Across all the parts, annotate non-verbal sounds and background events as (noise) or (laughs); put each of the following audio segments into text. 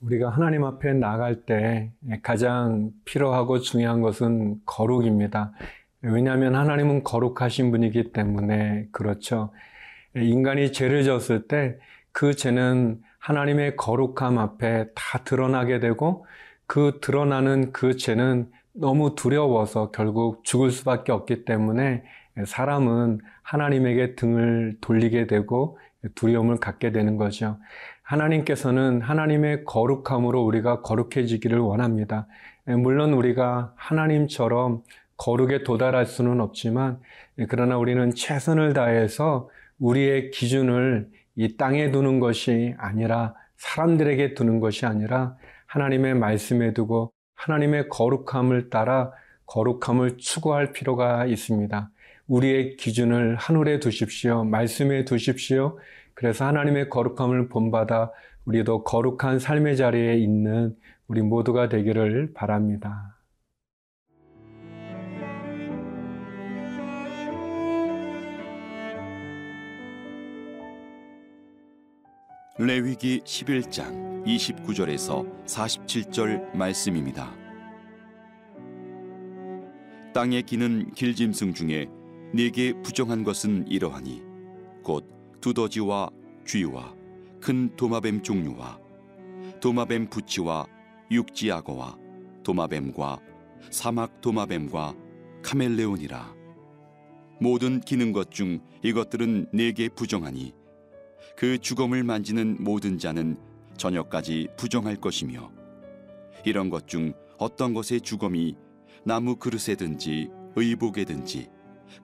우리가 하나님 앞에 나갈 때 가장 필요하고 중요한 것은 거룩입니다. 왜냐하면 하나님은 거룩하신 분이기 때문에 그렇죠. 인간이 죄를 졌을 때 그 죄는 하나님의 거룩함 앞에 다 드러나게 되고 그 드러나는 그 죄는 너무 두려워서 결국 죽을 수밖에 없기 때문에 사람은 하나님에게 등을 돌리게 되고 두려움을 갖게 되는 거죠. 하나님께서는 하나님의 거룩함으로 우리가 거룩해지기를 원합니다. 물론 우리가 하나님처럼 거룩에 도달할 수는 없지만, 그러나 우리는 최선을 다해서 우리의 기준을 이 땅에 두는 것이 아니라 사람들에게 두는 것이 아니라 하나님의 말씀에 두고 하나님의 거룩함을 따라 거룩함을 추구할 필요가 있습니다. 우리의 기준을 하늘에 두십시오. 말씀에 두십시오. 그래서 하나님의 거룩함을 본받아 우리도 거룩한 삶의 자리에 있는 우리 모두가 되기를 바랍니다. 레위기 11장 29절에서 47절 말씀입니다. 땅에 기는 길짐승 중에 네게 부정한 것은 이러하니 곧 두더지와 쥐와 큰 도마뱀 종류와 도마뱀 부치와 육지악어와 도마뱀과 사막 도마뱀과 카멜레온이라. 모든 기는 것 중 이것들은 내게 부정하니 그 주검을 만지는 모든 자는 저녁까지 부정할 것이며 이런 것 중 어떤 것의 주검이 나무 그릇에든지 의복에든지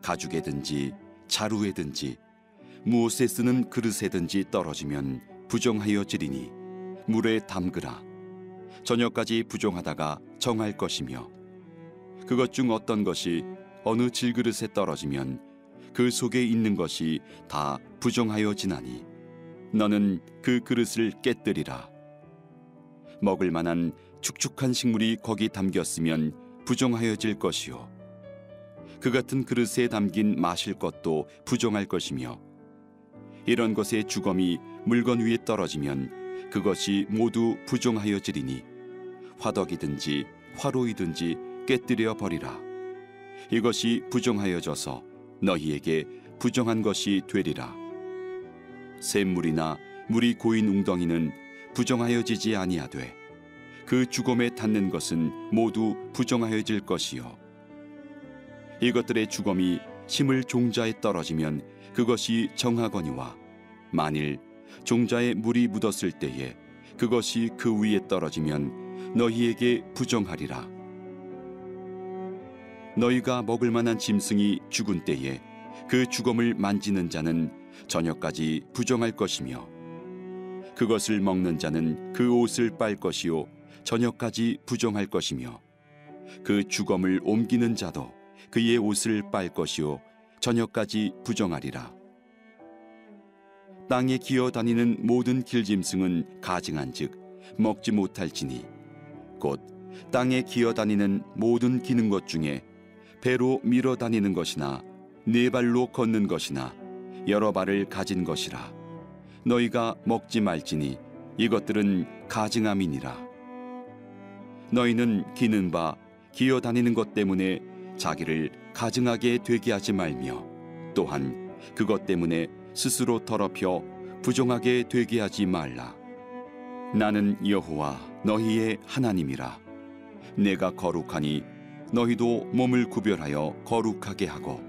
가죽에든지 자루에든지 무엇에 쓰는 그릇에든지 떨어지면 부정하여 지리니 물에 담그라. 저녁까지 부정하다가 정할 것이며 그것 중 어떤 것이 어느 질그릇에 떨어지면 그 속에 있는 것이 다 부정하여 지나니 너는 그 그릇을 깨뜨리라. 먹을 만한 축축한 식물이 거기 담겼으면 부정하여질 것이요. 그 같은 그릇에 담긴 마실 것도 부정할 것이며 이런 것의 주검이 물건 위에 떨어지면 그것이 모두 부정하여지리니 화덕이든지 화로이든지 깨뜨려 버리라. 이것이 부정하여져서 너희에게 부정한 것이 되리라. 샘물이나 물이 고인 웅덩이는 부정하여지지 아니하되 그 주검에 닿는 것은 모두 부정하여질 것이요. 이것들의 주검이 심을 종자에 떨어지면 그것이 정하거니와 만일 종자에 물이 묻었을 때에 그것이 그 위에 떨어지면 너희에게 부정하리라. 너희가 먹을 만한 짐승이 죽은 때에 그 주검을 만지는 자는 저녁까지 부정할 것이며 그것을 먹는 자는 그 옷을 빨 것이요 저녁까지 부정할 것이며 그 주검을 옮기는 자도 그의 옷을 빨 것이요 저녁까지 부정하리라. 땅에 기어 다니는 모든 길짐승은 가증한즉 먹지 못할지니 곧 땅에 기어 다니는 모든 기는 것 중에 배로 밀어 다니는 것이나 네 발로 걷는 것이나 여러 발을 가진 것이라 너희가 먹지 말지니 이것들은 가증함이니라 너희는 기는 바 기어 다니는 것 때문에 자기를 가증하게 되게 하지 말며 또한 그것 때문에 스스로 더럽혀 부정하게 되게 하지 말라. 나는 여호와 너희의 하나님이라. 내가 거룩하니 너희도 몸을 구별하여 거룩하게 하고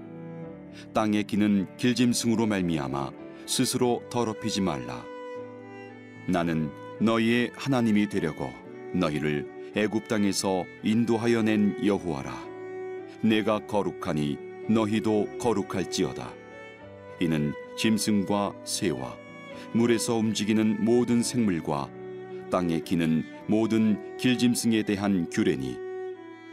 땅에 기는 길짐승으로 말미암아 스스로 더럽히지 말라. 나는 너희의 하나님이 되려고 너희를 애굽 땅에서 인도하여 낸 여호와라. 내가 거룩하니 너희도 거룩할지어다. 이는 짐승과 새와 물에서 움직이는 모든 생물과 땅에 기는 모든 길짐승에 대한 규례니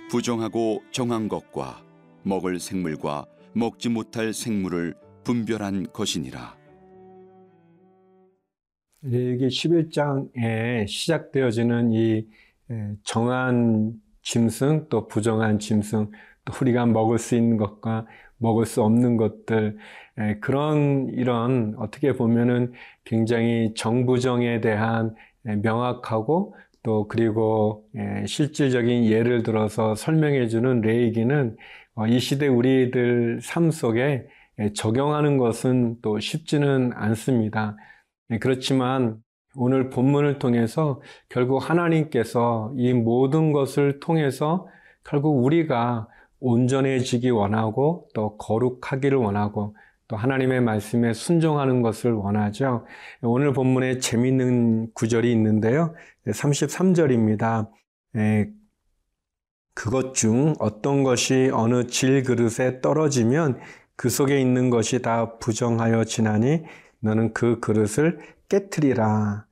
부정하고 정한 것과 먹을 생물과 먹지 못할 생물을 분별한 것이니라. 여기 11장에 시작되어지는 이 정한 짐승 또 부정한 짐승 또 우리가 먹을 수 있는 것과 먹을 수 없는 것들 그런 이런 어떻게 보면은 굉장히 정부정에 대한 명확하고 또 그리고 예, 실질적인 예를 들어서 설명해 주는 레이기는 어, 이 시대 우리들 삶 속에 예, 적용하는 것은 또 쉽지는 않습니다. 예, 그렇지만 오늘 본문을 통해서 결국 하나님께서 이 모든 것을 통해서 결국 우리가 온전해지기 원하고 또 거룩하기를 원하고 또 하나님의 말씀에 순종하는 것을 원하죠. 오늘 본문에 재미있는 구절이 있는데요. 33절입니다. 그것 중 어떤 것이 어느 질 그릇에 떨어지면 그 속에 있는 것이 다 부정하여 지나니 너는 그 그릇을 깨뜨리라.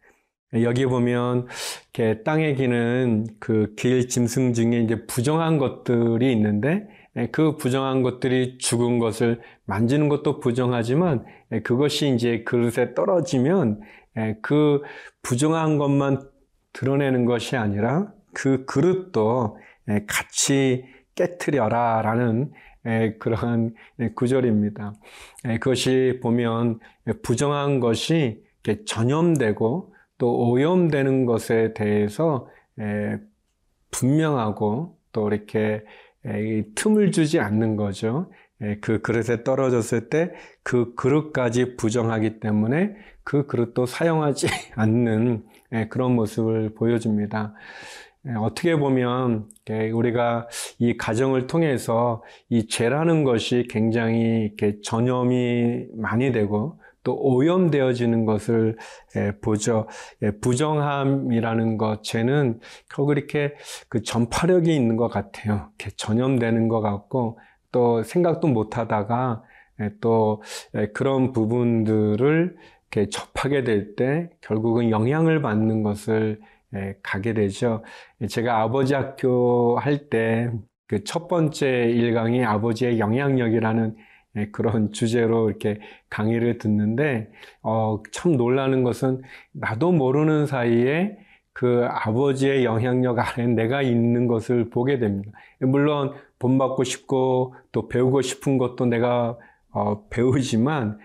여기 보면 이렇게 땅에 기는 그 길 짐승 중에 이제 부정한 것들이 있는데 그 부정한 것들이 죽은 것을 만지는 것도 부정하지만 그것이 이제 그릇에 떨어지면 그 부정한 것만 드러내는 것이 아니라 그 그릇도 같이 깨뜨려라 라는 그러한 구절입니다. 그것이 보면 부정한 것이 전염되고 또 오염되는 것에 대해서 분명하고 또 이렇게 틈을 주지 않는 거죠. 그 그릇에 떨어졌을 때 그 그릇까지 부정하기 때문에 그 그릇도 사용하지 (laughs) 않는 그런 모습을 보여줍니다. 어떻게 보면 우리가 이 가정을 통해서 이 죄라는 것이 굉장히 이렇게 전염이 많이 되고 또 오염되어지는 것을 보죠. 부정함이라는 것, 죄는 결국 이렇게 그 전파력이 있는 것 같아요. 이렇게 전염되는 것 같고 또 생각도 못 하다가 또 그런 부분들을 이렇게 접하게 될 때 결국은 영향을 받는 것을 가게 되죠. 제가 아버지 학교 할 때 그 첫 번째 일강이 아버지의 영향력이라는 예, 그런 주제로 이렇게 강의를 듣는데 어, 참 놀라는 것은 나도 모르는 사이에 그 아버지의 영향력 아래 내가 있는 것을 보게 됩니다. 물론 본받고 싶고 또 배우고 싶은 것도 내가 어, 배우지만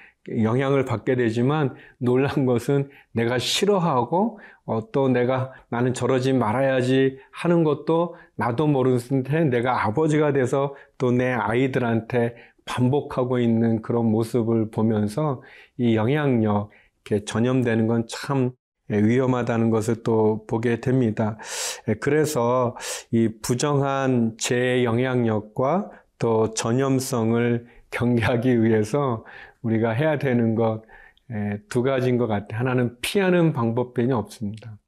영향을 받게 되지만 놀란 것은 내가 싫어하고 어, 또 내가 나는 저러지 말아야지 하는 것도 나도 모르는데 내가 아버지가 돼서 또 내 아이들한테 반복하고 있는 그런 모습을 보면서 이 영향력, 전염되는 건 참 위험하다는 것을 또 보게 됩니다. 그래서 이 부정한 제 영향력과 또 전염성을 경계하기 위해서 우리가 해야 되는 것 두 가지인 것 같아요. 하나는 피하는 방법밖에 없습니다.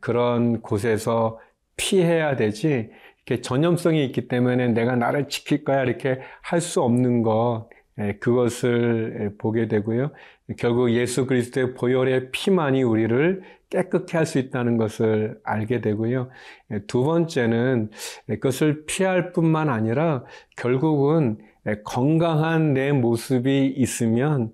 그런 곳에서 피해야 되지 이렇게 전염성이 있기 때문에 내가 나를 지킬 거야 이렇게 할 수 없는 것 예, 그것을 예, 보게 되고요. 결국 예수 그리스도의 보혈의 피만이 우리를 깨끗게 할수 있다는 것을 알게 되고요. 예, 두 번째는 그것을 피할 뿐만 아니라 결국은 건강한 내 모습이 있으면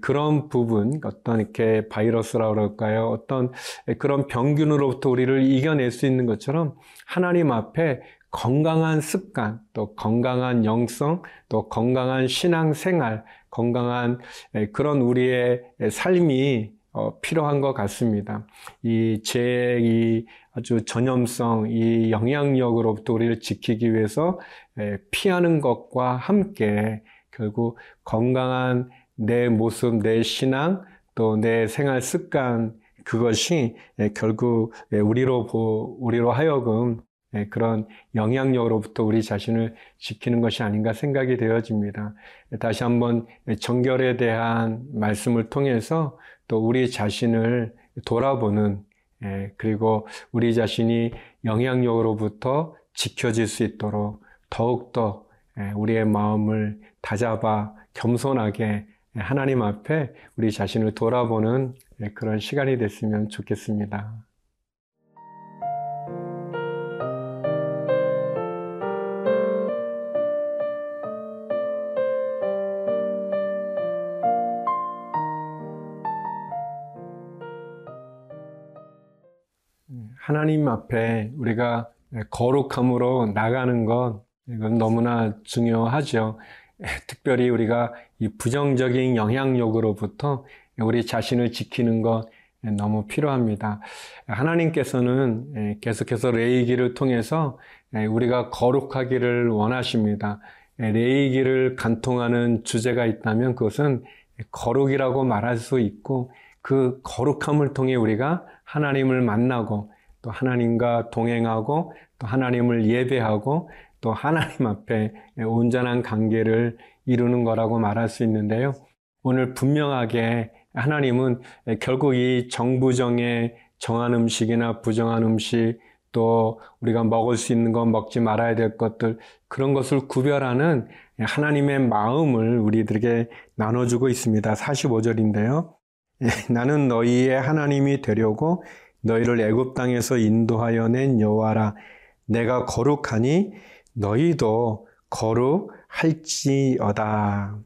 그런 부분, 어떤 이렇게 바이러스라 그럴까요? 어떤 그런 병균으로부터 우리를 이겨낼 수 있는 것처럼 하나님 앞에 건강한 습관, 또 건강한 영성, 또 건강한 신앙 생활, 건강한 그런 우리의 삶이 어, 필요한 것 같습니다. 이제이 아주 전염성, 이 영향력으로부터 우리를 지키기 위해서 피하는 것과 함께 결국 건강한 내 모습, 내 신앙, 또 내 생활 습관, 그것이 결국 우리로, 우리로 하여금 그런 영향력으로부터 우리 자신을 지키는 것이 아닌가 생각이 되어집니다. 다시 한번 정결에 대한 말씀을 통해서 또 우리 자신을 돌아보는 그리고 우리 자신이 영향력으로부터 지켜질 수 있도록 더욱더 우리의 마음을 다잡아 겸손하게 하나님 앞에 우리 자신을 돌아보는 그런 시간이 됐으면 좋겠습니다. 하나님 앞에 우리가 거룩함으로 나가는 것, 이건 너무나 중요하죠. 특별히 우리가 이 부정적인 영향력으로부터 우리 자신을 지키는 것, 너무 필요합니다. 하나님께서는 예, 계속해서 레이기를 통해서 예, 우리가 거룩하기를 원하십니다. 예, 레이기를 간통하는 주제가 있다면 그것은 거룩이라고 말할 수 있고 그 거룩함을 통해 우리가 하나님을 만나고 또 하나님과 동행하고 또 하나님을 예배하고 또 하나님 앞에 온전한 관계를 이루는 거라고 말할 수 있는데요. 오늘 분명하게 하나님은 결국 이 정부정의 정한 음식이나 부정한 음식 또 우리가 먹을 수 있는 것 먹지 말아야 될 것들 그런 것을 구별하는 하나님의 마음을 우리들에게 나눠주고 있습니다. 45절인데요. (laughs) 나는 너희의 하나님이 되려고 너희를 애굽 땅에서 인도하여 낸 여호와라 내가 거룩하니 너희도 거룩할지어다.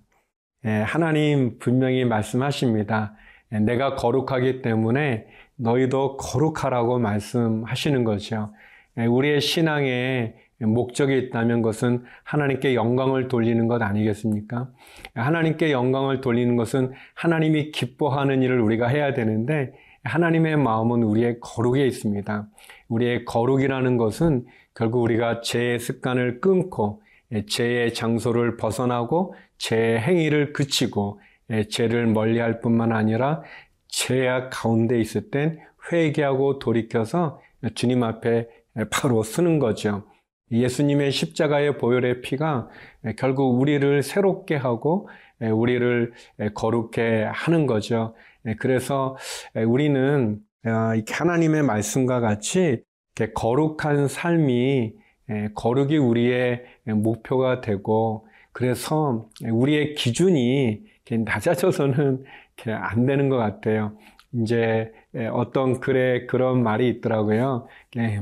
예, 하나님 분명히 말씀하십니다. 예, 내가 거룩하기 때문에 너희도 거룩하라고 말씀하시는 거죠. 예, 우리의 신앙에 목적이 있다면 그것은 하나님께 영광을 돌리는 것 아니겠습니까? 하나님께 영광을 돌리는 것은 하나님이 기뻐하는 일을 우리가 해야 되는데 하나님의 마음은 우리의 거룩에 있습니다. 우리의 거룩이라는 것은 결국 우리가 죄의 습관을 끊고 죄의 장소를 벗어나고 죄의 행위를 그치고 죄를 멀리할 뿐만 아니라 죄악 가운데 있을 땐 회개하고 돌이켜서 주님 앞에 바로 쓰는 거죠. 예수님의 십자가의 보혈의 피가 결국 우리를 새롭게 하고 우리를 거룩해 하는 거죠. 그래서 우리는 하나님의 말씀과 같이 거룩한 삶이 거룩이 우리의 목표가 되고 그래서 우리의 기준이 낮아져서는 안 되는 것 같아요. 이제 어떤 글에 그런 말이 있더라고요.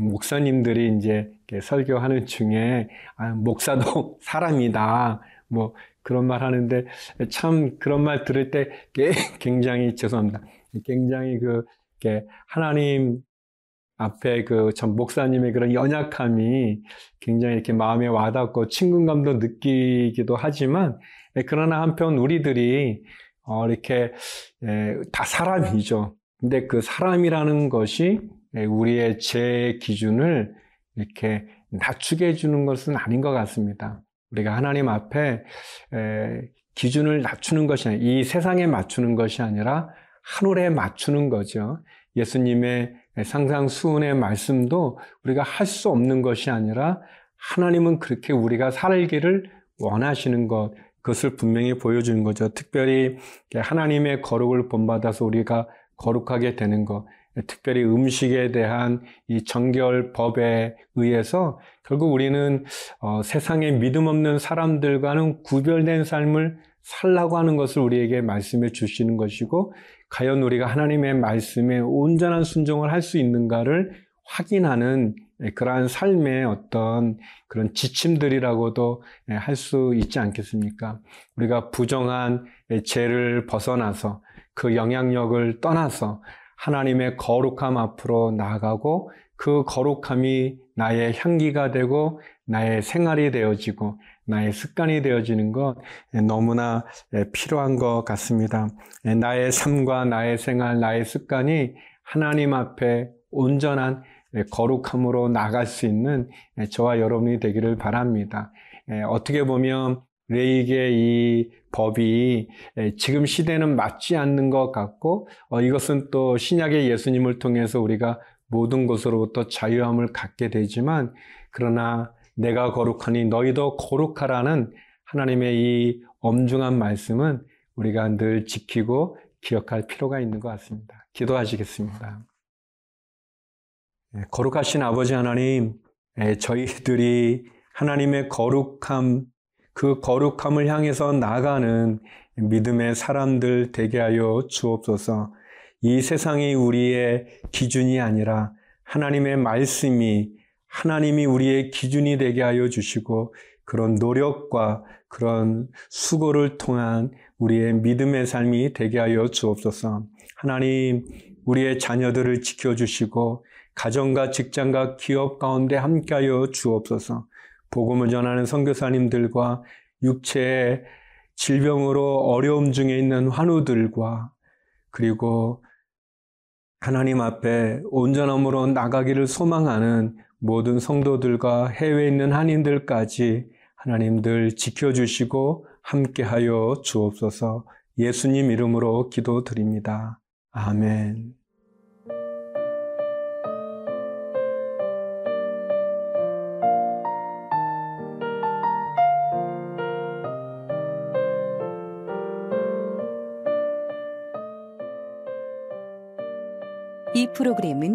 목사님들이 이제 설교하는 중에 아, 목사도 (laughs) 사람이다. 뭐 그런 말 하는데 참 그런 말 들을 때 (laughs) 굉장히 죄송합니다. 굉장히 그 하나님 앞에 그 전 목사님의 그런 연약함이 굉장히 이렇게 마음에 와닿고 친근감도 느끼기도 하지만 그러나 한편 우리들이 어 이렇게 다 사람이죠. 근데 그 사람이라는 것이 우리의 제 기준을 이렇게 낮추게 해주는 것은 아닌 것 같습니다. 우리가 하나님 앞에 기준을 낮추는 것이 아니라 이 세상에 맞추는 것이 아니라 하늘에 맞추는 거죠. 예수님의 상상 수훈의 말씀도 우리가 할 수 없는 것이 아니라 하나님은 그렇게 우리가 살기를 원하시는 것, 그것을 분명히 보여주는 거죠. 특별히 하나님의 거룩을 본받아서 우리가 거룩하게 되는 것, 특별히 음식에 대한 이 정결법에 의해서 결국 우리는 어, 세상에 믿음 없는 사람들과는 구별된 삶을 살라고 하는 것을 우리에게 말씀해 주시는 것이고 과연 우리가 하나님의 말씀에 온전한 순종을 할 수 있는가를 확인하는 그러한 삶의 어떤 그런 지침들이라고도 할 수 있지 않겠습니까? 우리가 부정한 죄를 벗어나서 그 영향력을 떠나서 하나님의 거룩함 앞으로 나아가고 그 거룩함이 나의 향기가 되고 나의 생활이 되어지고 나의 습관이 되어지는 것 너무나 필요한 것 같습니다. 나의 삶과 나의 생활, 나의 습관이 하나님 앞에 온전한 거룩함으로 나갈 수 있는 저와 여러분이 되기를 바랍니다. 어떻게 보면 레이의 이 법이 지금 시대는 맞지 않는 것 같고 어, 이것은 또 신약의 예수님을 통해서 우리가 모든 것으로부터 자유함을 갖게 되지만 그러나 내가 거룩하니 너희도 거룩하라는 하나님의 이 엄중한 말씀은 우리가 늘 지키고 기억할 필요가 있는 것 같습니다. 기도하시겠습니다. 거룩하신 아버지 하나님, 저희들이 하나님의 거룩함, 그 거룩함을 향해서 나가는 믿음의 사람들 되게 하여 주옵소서. 이 세상이 우리의 기준이 아니라 하나님의 말씀이 하나님이 우리의 기준이 되게 하여 주시고 그런 노력과 그런 수고를 통한 우리의 믿음의 삶이 되게 하여 주옵소서. 하나님, 우리의 자녀들을 지켜주시고 가정과 직장과 기업 가운데 함께하여 주옵소서. 복음을 전하는 선교사님들과 육체의 질병으로 어려움 중에 있는 환우들과 그리고 하나님 앞에 온전함으로 나가기를 소망하는 모든 성도들과 해외에 있는 한인들까지 하나님 들 지켜주시고 함께하여 주옵소서 예수님 이름으로 기도드립니다. 아멘. 이 프로그램은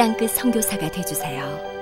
땅끝 성교사가 되주세요